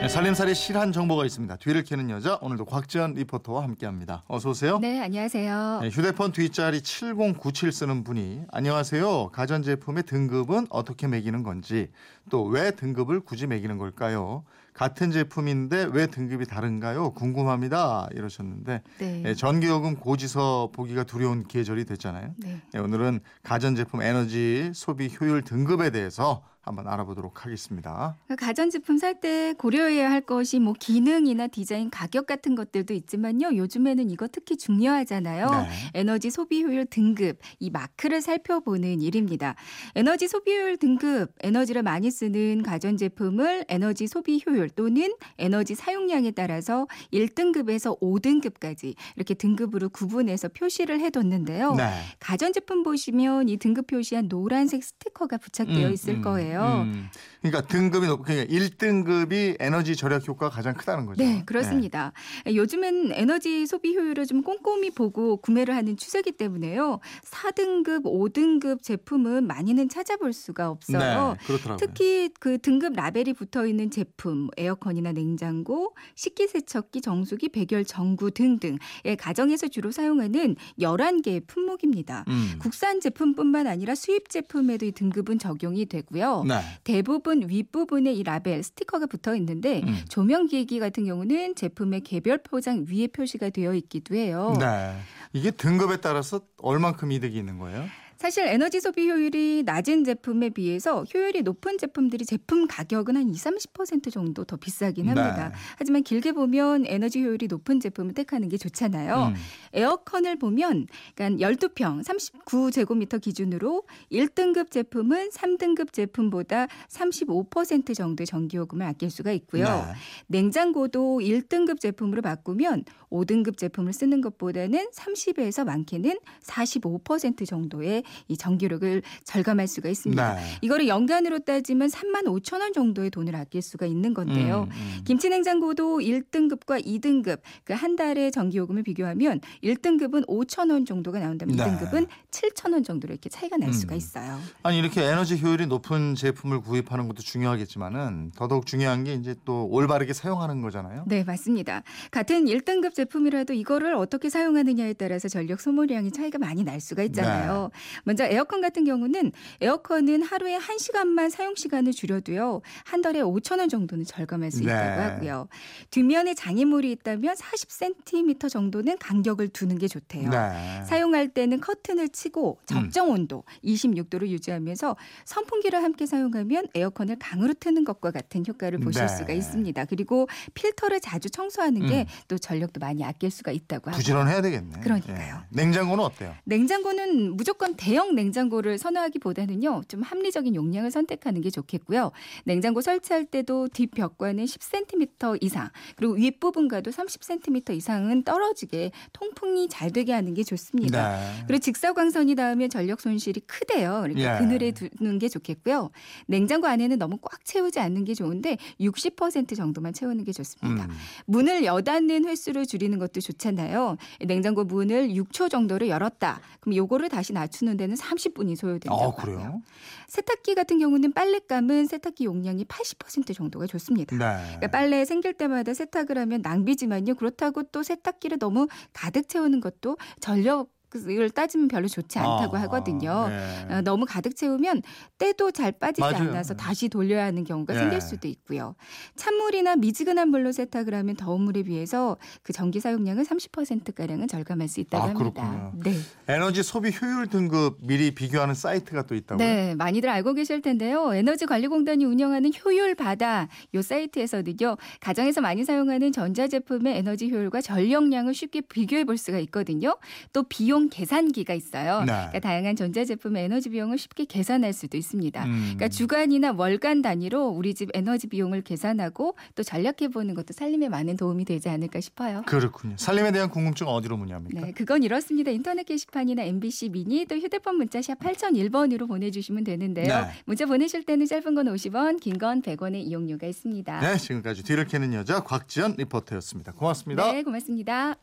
네, 살림살이 실한 정보가 있습니다. 뒤를 캐는 여자 오늘도 곽지연 리포터와 함께합니다. 어서 오세요. 네, 안녕하세요. 네, 휴대폰 뒷자리 7097 쓰는 분이 안녕하세요. 가전제품의 등급은 어떻게 매기는 건지 또 왜 등급을 굳이 매기는 걸까요? 같은 제품인데 왜 등급이 다른가요? 궁금합니다. 이러셨는데 네. 네, 전기요금 고지서 보기가 두려운 계절이 됐잖아요. 네. 네, 오늘은 가전제품 에너지 소비 효율 등급에 대해서 한번 알아보도록 하겠습니다. 가전제품 살 때 고려해야 할 것이 뭐 기능이나 디자인, 가격 같은 것들도 있지만요. 요즘에는 이거 특히 중요하잖아요. 네. 에너지 소비 효율 등급 이 마크를 살펴보는 일입니다. 에너지 소비 효율 등급 에너지를 많이 쓰는 가전제품을 에너지 소비 효율 또는 에너지 사용량에 따라서 1등급에서 5등급까지 이렇게 등급으로 구분해서 표시를 해뒀는데요. 네. 가전제품 보시면 이 등급 표시한 노란색 스티커가 부착되어 음, 있을 음, 거예요. 음. 그러니까 등급이 높고 그러니까 1등급이 에너지 절약 효과가 가장 크다는 거죠. 네, 그렇습니다. 요즘은 에너지 소비 효율을 좀 꼼꼼히 보고 구매를 하는 추세이기 때문에요. 4등급, 5등급 제품은 많이는 찾아볼 수가 없어요. 네, 그렇더라고요. 특히 그 등급 라벨이 붙어 있는 제품, 에어컨이나 냉장고, 식기세척기, 정수기, 백열 전구 등등 의 가정에서 주로 사용하는 11개의 품목입니다. 음. 국산 제품뿐만 아니라 수입 제품에도 이 등급은 적용이 되고요. 네. 대부분 윗부분에 이 라벨 스티커가 붙어 있는데 음. 조명 기기 같은 경우는 제품의 개별 포장 위에 표시가 되어 있기도 해요. 네. 이게 등급에 따라서 얼만큼 이득이 있는 거예요? 사실 에너지 소비 효율이 낮은 제품에 비해서 효율이 높은 제품들이 제품 가격은 한 20, 30% 정도 더 비싸긴 합니다. 네. 하지만 길게 보면 에너지 효율이 높은 제품을 택하는 게 좋잖아요. 음. 에어컨을 보면 그러니까 12평 39제곱미터 기준으로 1등급 제품은 3등급 제품보다 35% 정도의 전기요금을 아낄 수가 있고요. 네. 냉장고도 1등급 제품으로 바꾸면 5등급 제품을 쓰는 것보다는 30에서 많게는 45% 정도의 이 전기료를 절감할 수가 있습니다. 네. 이거를 연간으로 따지면 3만 5천 원 정도의 돈을 아낄 수가 있는 건데요. 음, 음. 김치 냉장고도 1등급과 2등급 그 한 달의 전기요금을 비교하면 1등급은 5천 원 정도가 나온다면 네. 2등급은 7천 원 정도로 이렇게 차이가 날 음. 수가 있어요. 아니 이렇게 에너지 효율이 높은 제품을 구입하는 것도 중요하겠지만은 더더욱 중요한 게 이제 또 올바르게 사용하는 거잖아요. 네, 맞습니다. 같은 1등급 제품이라도 이거를 어떻게 사용하느냐에 따라서 전력 소모량이 차이가 많이 날 수가 있잖아요. 먼저 에어컨 같은 경우는 에어컨은 하루에 1시간만 사용 시간을 줄여도요. 한 달에 5천 원 정도는 절감할 수 네. 있다고 하고요. 뒷면에 장애물이 있다면 40cm 정도는 간격을 두는 게 좋대요. 네. 사용할 때는 커튼을 치고 적정 온도 26도를 유지하면서 선풍기를 함께 사용하면 에어컨을 강으로 트는 것과 같은 효과를 보실 네. 수가 있습니다. 그리고 필터를 자주 청소하는 게 음. 또 전력도 많이 아낄 수가 있다고 하고 부지런해야 되겠네. 그러니까요. 예. 냉장고는 어때요? 냉장고는 무조건 대형 냉장고를 선호하기보다는요 좀 합리적인 용량을 선택하는 게 좋겠고요. 냉장고 설치할 때도 뒷벽과는 10cm 이상 그리고 윗부분과도 30cm 이상은 떨어지게 통풍이 잘 되게 하는 게 좋습니다. 네. 그리고 직사광선이 닿으면 전력 손실이 크대요. 그러니까 예. 그늘에 두는 게 좋겠고요. 냉장고 안에는 너무 꽉 채우지 않는 게 좋은데 60% 정도만 채우는 게 좋습니다. 음. 문을 여닫는 횟수를 줄이는 것도 좋잖아요. 냉장고 문을 6초 정도를 열었다. 그럼 요거를 다시 낮추는 데는 30분이 소요된다고 아, 하고요. 그래요? 세탁기 같은 경우는 빨랫감은 세탁기 용량이 80% 정도가 좋습니다. 네. 그러니까 빨래 생길 때마다 세탁을 하면 낭비지만요. 그렇다고 또 세탁기를 너무 가득 채우는 것도 전력 을 따지면 별로 좋지 않다고 아, 하거든요. 네. 어, 너무 가득 채우면 때도 잘 빠지지 맞아요. 않아서 다시 돌려야 하는 경우가 예. 생길 수도 있고요. 찬물이나 미지근한 물로 세탁을 하면 더운 물에 비해서 그 전기 사용량을 30%가량은 절감할 수 있다고 아, 합니다. 네. 에너지 소비 효율 등급 미리 비교하는 사이트가 또 있다고요? 네, 많이들 알고 계실 텐데요. 에너지관리공단이 운영하는 효율 바다 요 사이트에서는요. 가정에서 많이 사용하는 전자제품의 에너지 효율과 전력량을 쉽게 비교해 볼 수가 있거든요. 또 비용 비용 계산기가 있어요. 네. 그러니까 다양한 전자제품의 에너지 비용을 쉽게 계산할 수도 있습니다. 음. 그러니까 주간이나 월간 단위로 우리 집 에너지 비용을 계산하고 또 전략해 보는 것도 살림에 많은 도움이 되지 않을까 싶어요. 그렇군요. 살림에 대한 궁금증 어디로 문의합니까? 네, 그건 이렇습니다. 인터넷 게시판이나 MBC 미니 또 휴대폰 문자 샵 8001번으로 보내주시면 되는데요. 네. 문자 보내실 때는 짧은 건 50원, 긴 건 100원의 이용료가 있습니다. 네, 지금까지 뒤를 캐는 여자 곽지연 리포터였습니다. 고맙습니다. 네, 고맙습니다.